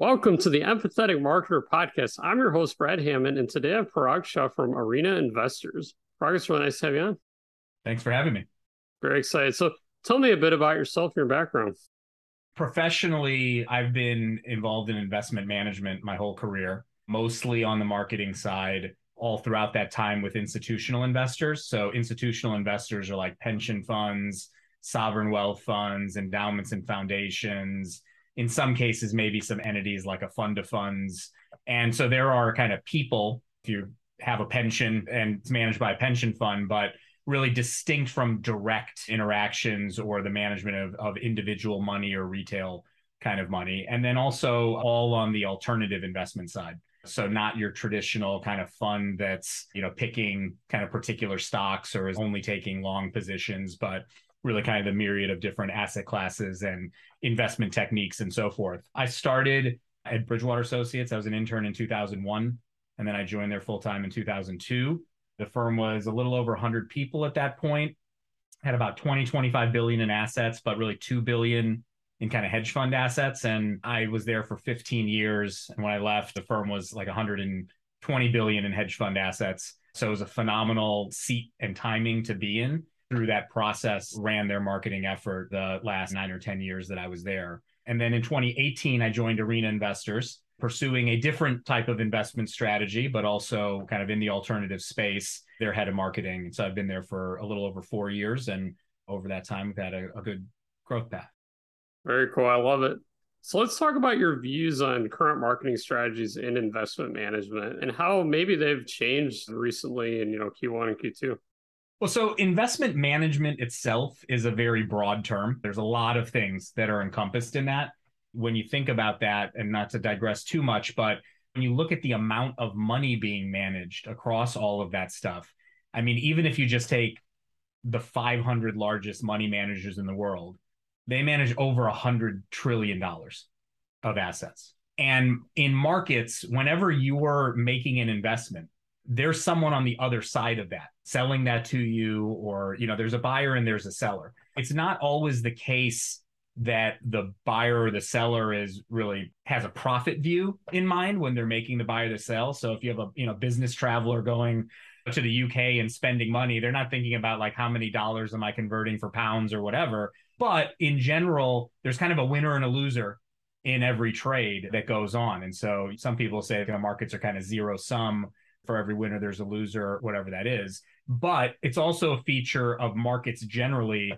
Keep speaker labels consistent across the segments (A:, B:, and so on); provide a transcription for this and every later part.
A: Welcome to the Empathetic Marketer Podcast. I'm your host, Brad Hammond, and today I have Parag Shah from Arena Investors. Parag, it's really nice to have you on.
B: Thanks for having me.
A: Very excited. So tell me a bit about yourself and your background.
B: Professionally, I've been involved in investment management my whole career, mostly on the marketing side, all throughout that time with institutional investors. So, institutional investors are like pension funds, sovereign wealth funds, endowments and foundations, in some cases, maybe some entities like a fund of funds. And so there are kind of people, if you have a pension and it's managed by a pension fund, but really distinct from direct interactions or the management of, of individual money or retail kind of money. And then also all on the alternative investment side. So not your traditional kind of fund that's, you know, picking kind of particular stocks or is only taking long positions, but really kind of the myriad of different asset classes and investment techniques and so forth. I started at Bridgewater Associates. I was an intern in 2001, and then I joined there full time in 2002. The firm was a little over 100 people at that point, had about 20, 25 billion in assets, but really 2 billion in kind of hedge fund assets. And I was there for 15 years. And when I left, the firm was like 120 billion in hedge fund assets. So it was a phenomenal seat and timing to be in through that process ran their marketing effort the last nine or 10 years that I was there. And then in 2018, I joined Arena Investors, pursuing a different type of investment strategy, but also kind of in the alternative space, their head of marketing. And So I've been there for a little over four years. And over that time, we've had a, a good growth path.
A: Very cool. I love it. So let's talk about your views on current marketing strategies in investment management and how maybe they've changed recently in you know Q1 and Q2.
B: Well, so investment management itself is a very broad term. There's a lot of things that are encompassed in that. When you think about that, and not to digress too much, but when you look at the amount of money being managed across all of that stuff, I mean, even if you just take the 500 largest money managers in the world, they manage over a hundred trillion dollars of assets. And in markets, whenever you're making an investment, there's someone on the other side of that selling that to you or you know there's a buyer and there's a seller. It's not always the case that the buyer or the seller is really has a profit view in mind when they're making the buy or the sell. So if you have a you know business traveler going to the UK and spending money they're not thinking about like how many dollars am I converting for pounds or whatever. But in general there's kind of a winner and a loser in every trade that goes on. And so some people say the markets are kind of zero sum for every winner there's a loser whatever that is. But it's also a feature of markets generally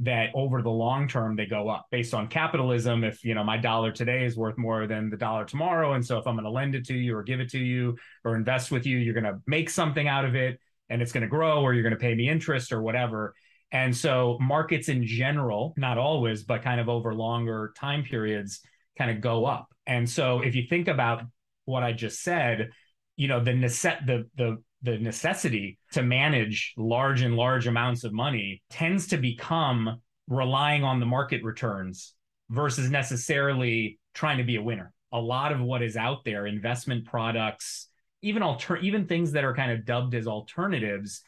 B: that over the long term they go up based on capitalism. If you know my dollar today is worth more than the dollar tomorrow and so if i'm going to lend it to you or give it to you or invest with you you're going to make something out of it and it's going to grow or you're going to pay me interest or whatever. And so markets in general not always but kind of over longer time periods kind of go up. And so if you think about what i just said you know the necess- the the the necessity to manage large and large amounts of money tends to become relying on the market returns versus necessarily trying to be a winner. A lot of what is out there, investment products, even alter even things that are kind of dubbed as alternatives,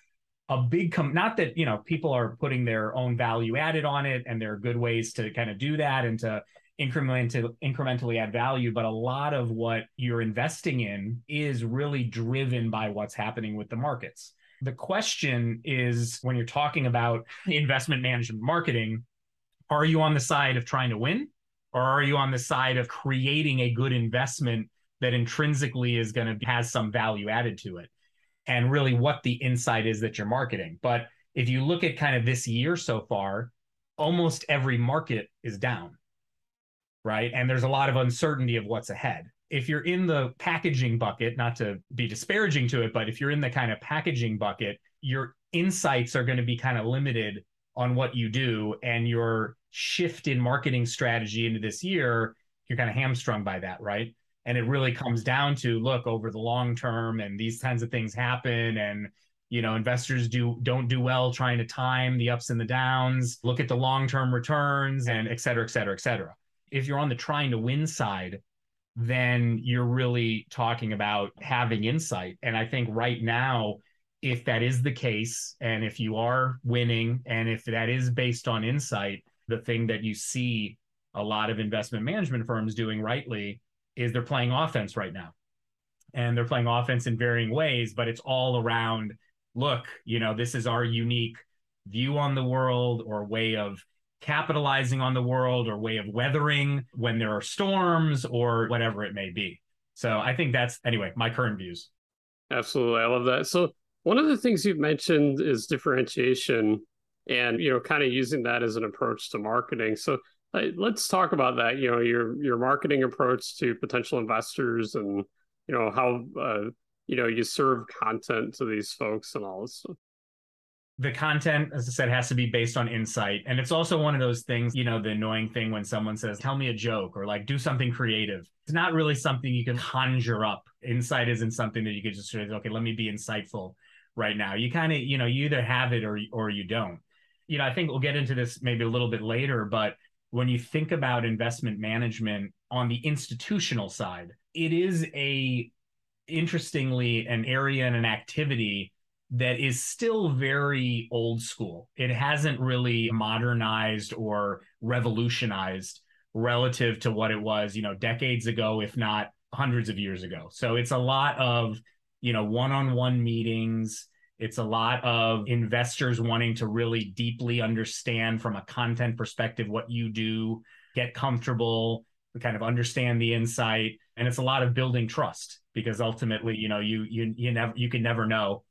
B: a big com not that you know people are putting their own value added on it and there are good ways to kind of do that and to incrementally incrementally add value but a lot of what you're investing in is really driven by what's happening with the markets. The question is when you're talking about investment management marketing are you on the side of trying to win or are you on the side of creating a good investment that intrinsically is going to has some value added to it? And really what the insight is that you're marketing. But if you look at kind of this year so far almost every market is down right? And there's a lot of uncertainty of what's ahead. If you're in the packaging bucket, not to be disparaging to it, but if you're in the kind of packaging bucket, your insights are going to be kind of limited on what you do and your shift in marketing strategy into this year, you're kind of hamstrung by that, right? And it really comes down to look over the long term and these kinds of things happen and you know investors do don't do well trying to time the ups and the downs look at the long term returns and et cetera et cetera et cetera if you're on the trying to win side, then you're really talking about having insight. And I think right now, if that is the case, and if you are winning, and if that is based on insight, the thing that you see a lot of investment management firms doing rightly is they're playing offense right now. And they're playing offense in varying ways, but it's all around look, you know, this is our unique view on the world or way of capitalizing on the world or way of weathering when there are storms or whatever it may be. So I think that's, anyway, my current views.
A: Absolutely. I love that. So one of the things you've mentioned is differentiation and, you know, kind of using that as an approach to marketing. So let's talk about that, you know, your, your marketing approach to potential investors and, you know, how, uh, you know, you serve content to these folks and all this stuff
B: the content, as I said, has to be based on insight. And it's also one of those things, you know, the annoying thing when someone says, tell me a joke or like do something creative. It's not really something you can conjure up. Insight isn't something that you could just say, okay, let me be insightful right now. You kind of, you know, you either have it or, or you don't. You know, I think we'll get into this maybe a little bit later, but when you think about investment management on the institutional side, it is a interestingly an area and an activity that is still very old school. It hasn't really modernized or revolutionized relative to what it was, you know, decades ago, if not hundreds of years ago. So it's a lot of, you know, one-on-one meetings. It's a lot of investors wanting to really deeply understand from a content perspective what you do, get comfortable, kind of understand the insight, and it's a lot of building trust because ultimately, you know, you you you never you can never know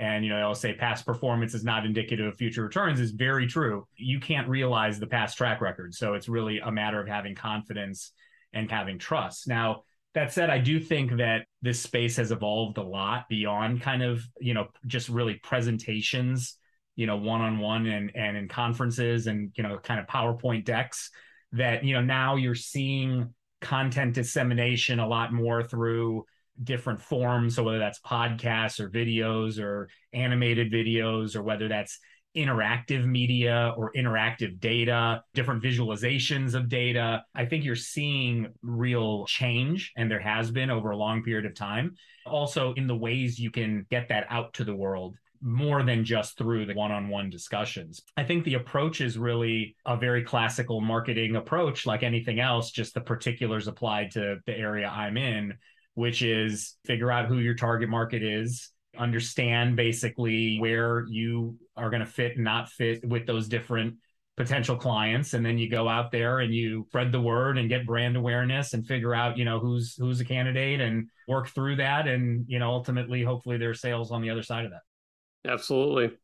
B: and you know i'll say past performance is not indicative of future returns is very true. You can't realize the past track record. So it's really a matter of having confidence and having trust. Now that said i do think that this space has evolved a lot beyond kind of you know just really presentations you know one-on-one and and in conferences and you know kind of powerpoint decks that you know now you're seeing content dissemination a lot more through different forms. So whether that's podcasts or videos or animated videos, or whether that's interactive media or interactive data, different visualizations of data. I think you're seeing real change, and there has been over a long period of time. Also, in the ways you can get that out to the world more than just through the one on one discussions. I think the approach is really a very classical marketing approach, like anything else, just the particulars applied to the area I'm in which is figure out who your target market is, understand basically where you are going to fit and not fit with those different potential clients. And then you go out there and you spread the word and get brand awareness and figure out you know who's who's a candidate and work through that. And you know ultimately hopefully there's sales on the other side of that.
A: Absolutely.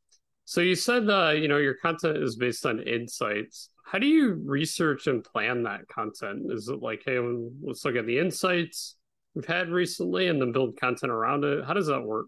A: So you said uh, you know your content is based on insights. How do you research and plan that content? Is it like hey let's look at the insights we've had recently and then build content around it? How does that work?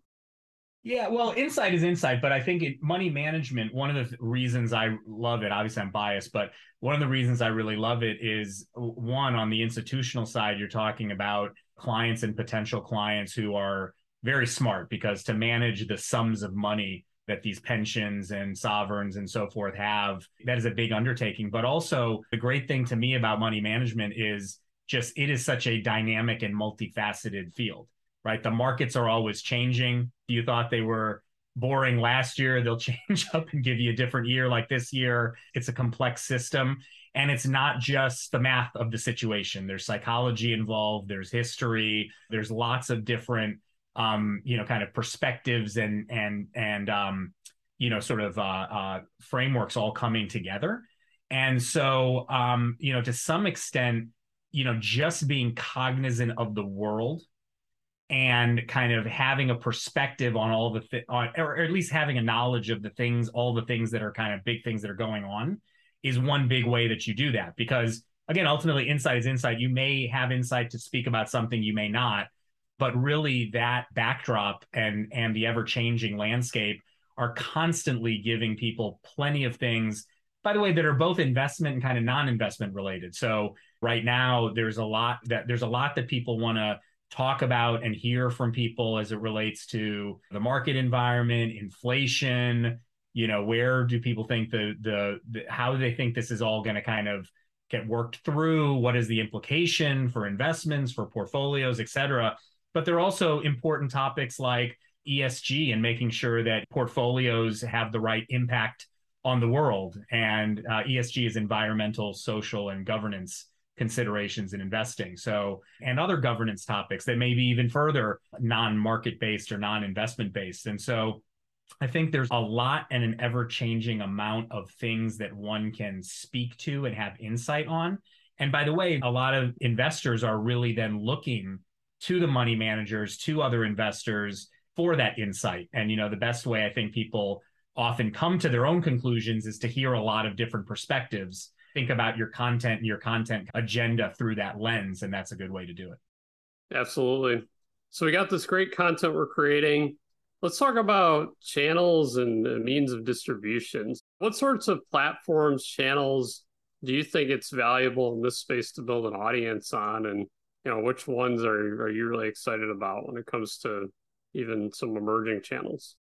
B: Yeah, well, insight is insight, but I think in money management, one of the reasons I love it, obviously I'm biased, but one of the reasons I really love it is one, on the institutional side, you're talking about clients and potential clients who are very smart because to manage the sums of money that these pensions and sovereigns and so forth have, that is a big undertaking. But also, the great thing to me about money management is just it is such a dynamic and multifaceted field, right? The markets are always changing. You thought they were boring last year, they'll change up and give you a different year. Like this year, it's a complex system. And it's not just the math of the situation. There's psychology involved, there's history, there's lots of different um, you know, kind of perspectives and and and um, you know, sort of uh, uh, frameworks all coming together. And so, um, you know, to some extent, you know, just being cognizant of the world and kind of having a perspective on all the th- on, or at least having a knowledge of the things, all the things that are kind of big things that are going on, is one big way that you do that. Because again, ultimately, insight is insight. You may have insight to speak about something, you may not, but really that backdrop and and the ever changing landscape are constantly giving people plenty of things by the way, that are both investment and kind of non-investment related. So right now, there's a lot that there's a lot that people want to talk about and hear from people as it relates to the market environment, inflation. You know, where do people think the the, the how do they think this is all going to kind of get worked through? What is the implication for investments, for portfolios, et cetera? But there are also important topics like ESG and making sure that portfolios have the right impact on the world. And uh, ESG is environmental, social, and governance considerations in investing. So, and other governance topics that may be even further non market based or non investment based. And so, I think there's a lot and an ever changing amount of things that one can speak to and have insight on. And by the way, a lot of investors are really then looking to the money managers, to other investors for that insight. And, you know, the best way I think people often come to their own conclusions is to hear a lot of different perspectives. Think about your content and your content agenda through that lens. And that's a good way to do it.
A: Absolutely. So we got this great content we're creating. Let's talk about channels and means of distribution. What sorts of platforms, channels do you think it's valuable in this space to build an audience on? And you know, which ones are are you really excited about when it comes to even some emerging channels?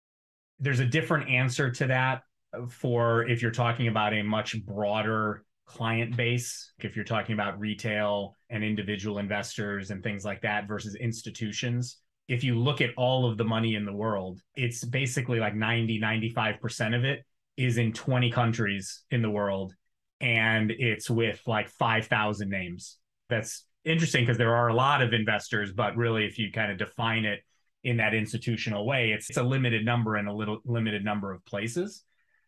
B: There's a different answer to that for if you're talking about a much broader client base, if you're talking about retail and individual investors and things like that versus institutions if you look at all of the money in the world, it's basically like 90, 95% of it is in 20 countries in the world. And it's with like 5,000 names. That's interesting because there are a lot of investors, but really, if you kind of define it in that institutional way, it's, it's a limited number in a little limited number of places.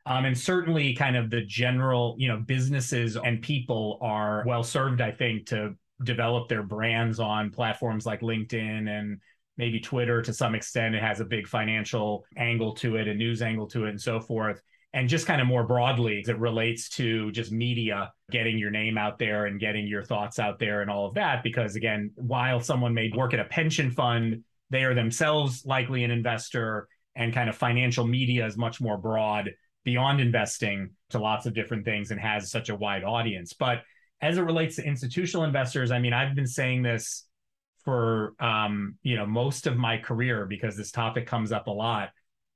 B: Um, and certainly, kind of the general, you know, businesses and people are well served, I think, to develop their brands on platforms like LinkedIn and maybe Twitter to some extent. It has a big financial angle to it, a news angle to it, and so forth. And just kind of more broadly, it relates to just media, getting your name out there and getting your thoughts out there and all of that. Because again, while someone may work at a pension fund, they are themselves likely an investor, and kind of financial media is much more broad beyond investing to lots of different things and has such a wide audience. But as it relates to institutional investors, I mean, I've been saying this for um, you know most of my career because this topic comes up a lot.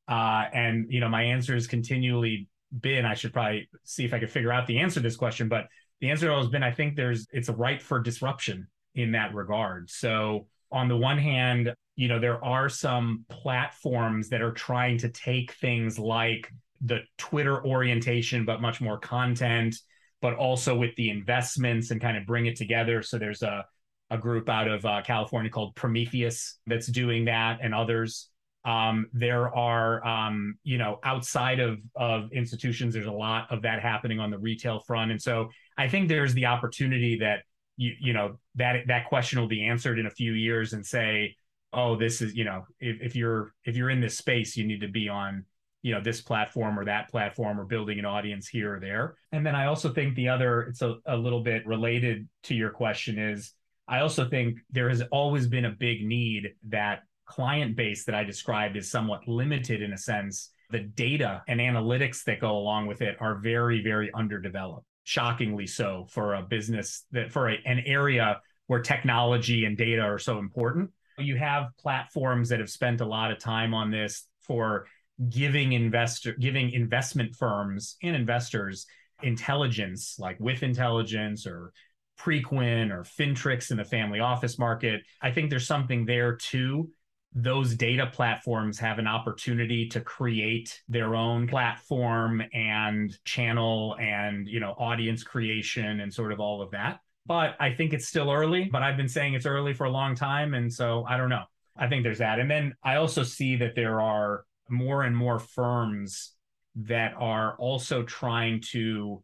B: Uh, and you know, my answer has continually been I should probably see if I could figure out the answer to this question, but the answer has been I think there's it's right for disruption in that regard. So on the one hand, you know, there are some platforms that are trying to take things like the Twitter orientation, but much more content, but also with the investments and kind of bring it together. So there's a a group out of uh, California called Prometheus that's doing that, and others. Um, there are, um, you know, outside of of institutions, there's a lot of that happening on the retail front, and so I think there's the opportunity that you you know that that question will be answered in a few years and say, oh, this is you know, if, if you're if you're in this space, you need to be on you know this platform or that platform or building an audience here or there and then i also think the other it's a, a little bit related to your question is I also think there has always been a big need that client base that I described is somewhat limited in a sense. The data and analytics that go along with it are very, very underdeveloped, shockingly so for a business that for a, an area where technology and data are so important. You have platforms that have spent a lot of time on this for giving investor giving investment firms and investors intelligence like with intelligence or Preqin or FINTRX in the family office market. I think there's something there too. Those data platforms have an opportunity to create their own platform and channel and, you know, audience creation and sort of all of that. But I think it's still early, but I've been saying it's early for a long time. And so I don't know. I think there's that. And then I also see that there are more and more firms that are also trying to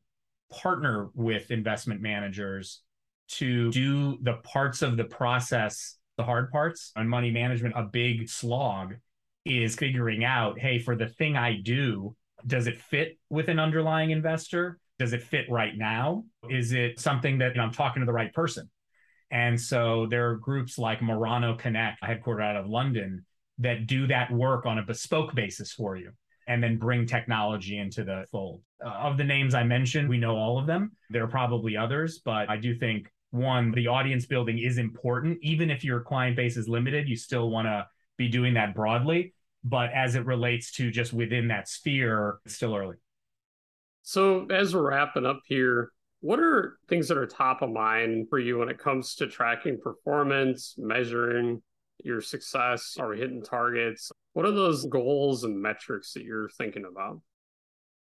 B: partner with investment managers to do the parts of the process, the hard parts on money management, a big slog is figuring out, hey, for the thing I do, does it fit with an underlying investor? Does it fit right now? Is it something that you know, I'm talking to the right person? And so there are groups like Murano Connect, headquartered out of London, that do that work on a bespoke basis for you and then bring technology into the fold. Uh, of the names I mentioned, we know all of them. There are probably others, but I do think one, the audience building is important. Even if your client base is limited, you still want to be doing that broadly. But as it relates to just within that sphere, it's still early.
A: So, as we're wrapping up here, what are things that are top of mind for you when it comes to tracking performance, measuring your success? Are we hitting targets? What are those goals and metrics that you're thinking about?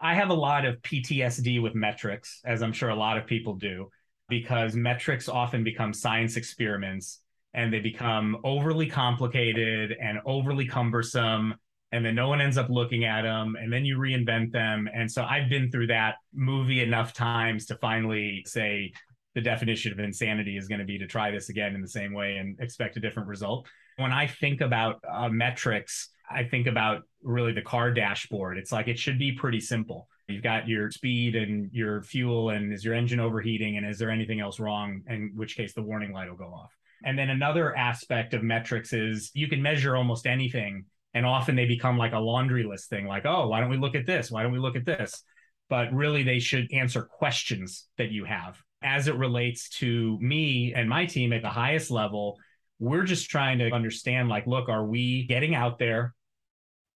B: I have a lot of PTSD with metrics, as I'm sure a lot of people do because metrics often become science experiments and they become overly complicated and overly cumbersome and then no one ends up looking at them and then you reinvent them. And so i've been through that movie enough times to finally say the definition of insanity is going to be to try this again in the same way and expect a different result. When i think about uh, metrics i think about really the car dashboard. It's like it should be pretty simple. You've got your speed and your fuel and is your engine overheating and is there anything else wrong in which case the warning light will go off. And then another aspect of metrics is you can measure almost anything and often they become like a laundry list thing like oh why don't we look at this? Why don't we look at this? But really they should answer questions that you have. As it relates to me and my team at the highest level we're just trying to understand like look are we getting out there?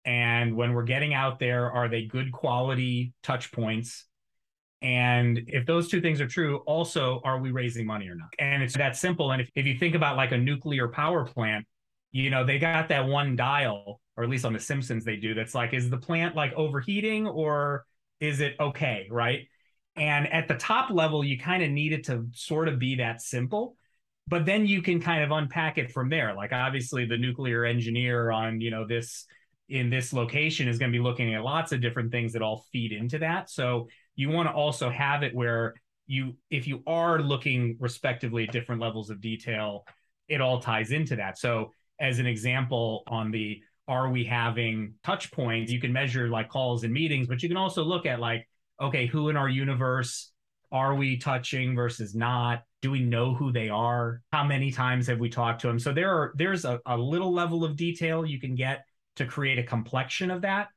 B: And when we're getting out there are they good quality touch points? And if those two things are true also are we raising money or not? And it's that simple. And if, if you think about like a nuclear power plant you know, they got that one dial, or at least on The Simpsons they do, that's like, is the plant like overheating or is it okay? Right. And at the top level, you kind of need it to sort of be that simple. But then you can kind of unpack it from there. Like obviously the nuclear engineer on, you know, this in this location is going to be looking at lots of different things that all feed into that. So you want to also have it where you if you are looking respectively at different levels of detail, it all ties into that. So as an example on the are we having touch points? You can measure like calls and meetings but you can also look at like okay who in our universe are we touching versus not? Do we know who they are? How many times have we talked to them? So there are there's a, a little level of detail you can get to create a complexion of that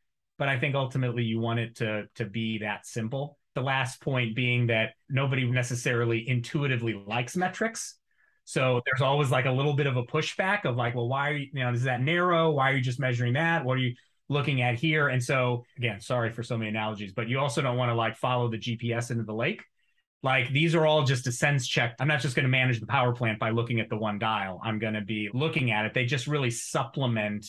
B: but i think ultimately you want it to to be that simple. The last point being that nobody necessarily intuitively likes metrics so there's always like a little bit of a pushback of like, well, why are you, you know, is that narrow? Why are you just measuring that? What are you looking at here? And so again, sorry for so many analogies, but you also don't want to like follow the GPS into the lake. Like these are all just a sense check. I'm not just going to manage the power plant by looking at the one dial. I'm going to be looking at it. They just really supplement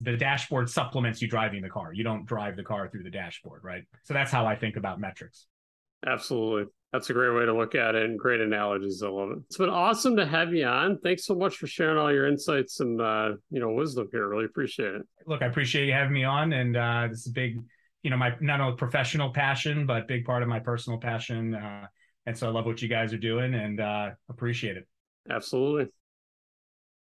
B: the dashboard supplements you driving the car. You don't drive the car through the dashboard, right? So that's how I think about metrics.
A: Absolutely. That's a great way to look at it and great analogies. I love it. It's been awesome to have you on. Thanks so much for sharing all your insights and uh, you know wisdom here. Really appreciate it.
B: Look, I appreciate you having me on, and uh, this is big, you know, my not only professional passion but big part of my personal passion. Uh, and so I love what you guys are doing and uh, appreciate it.
A: Absolutely.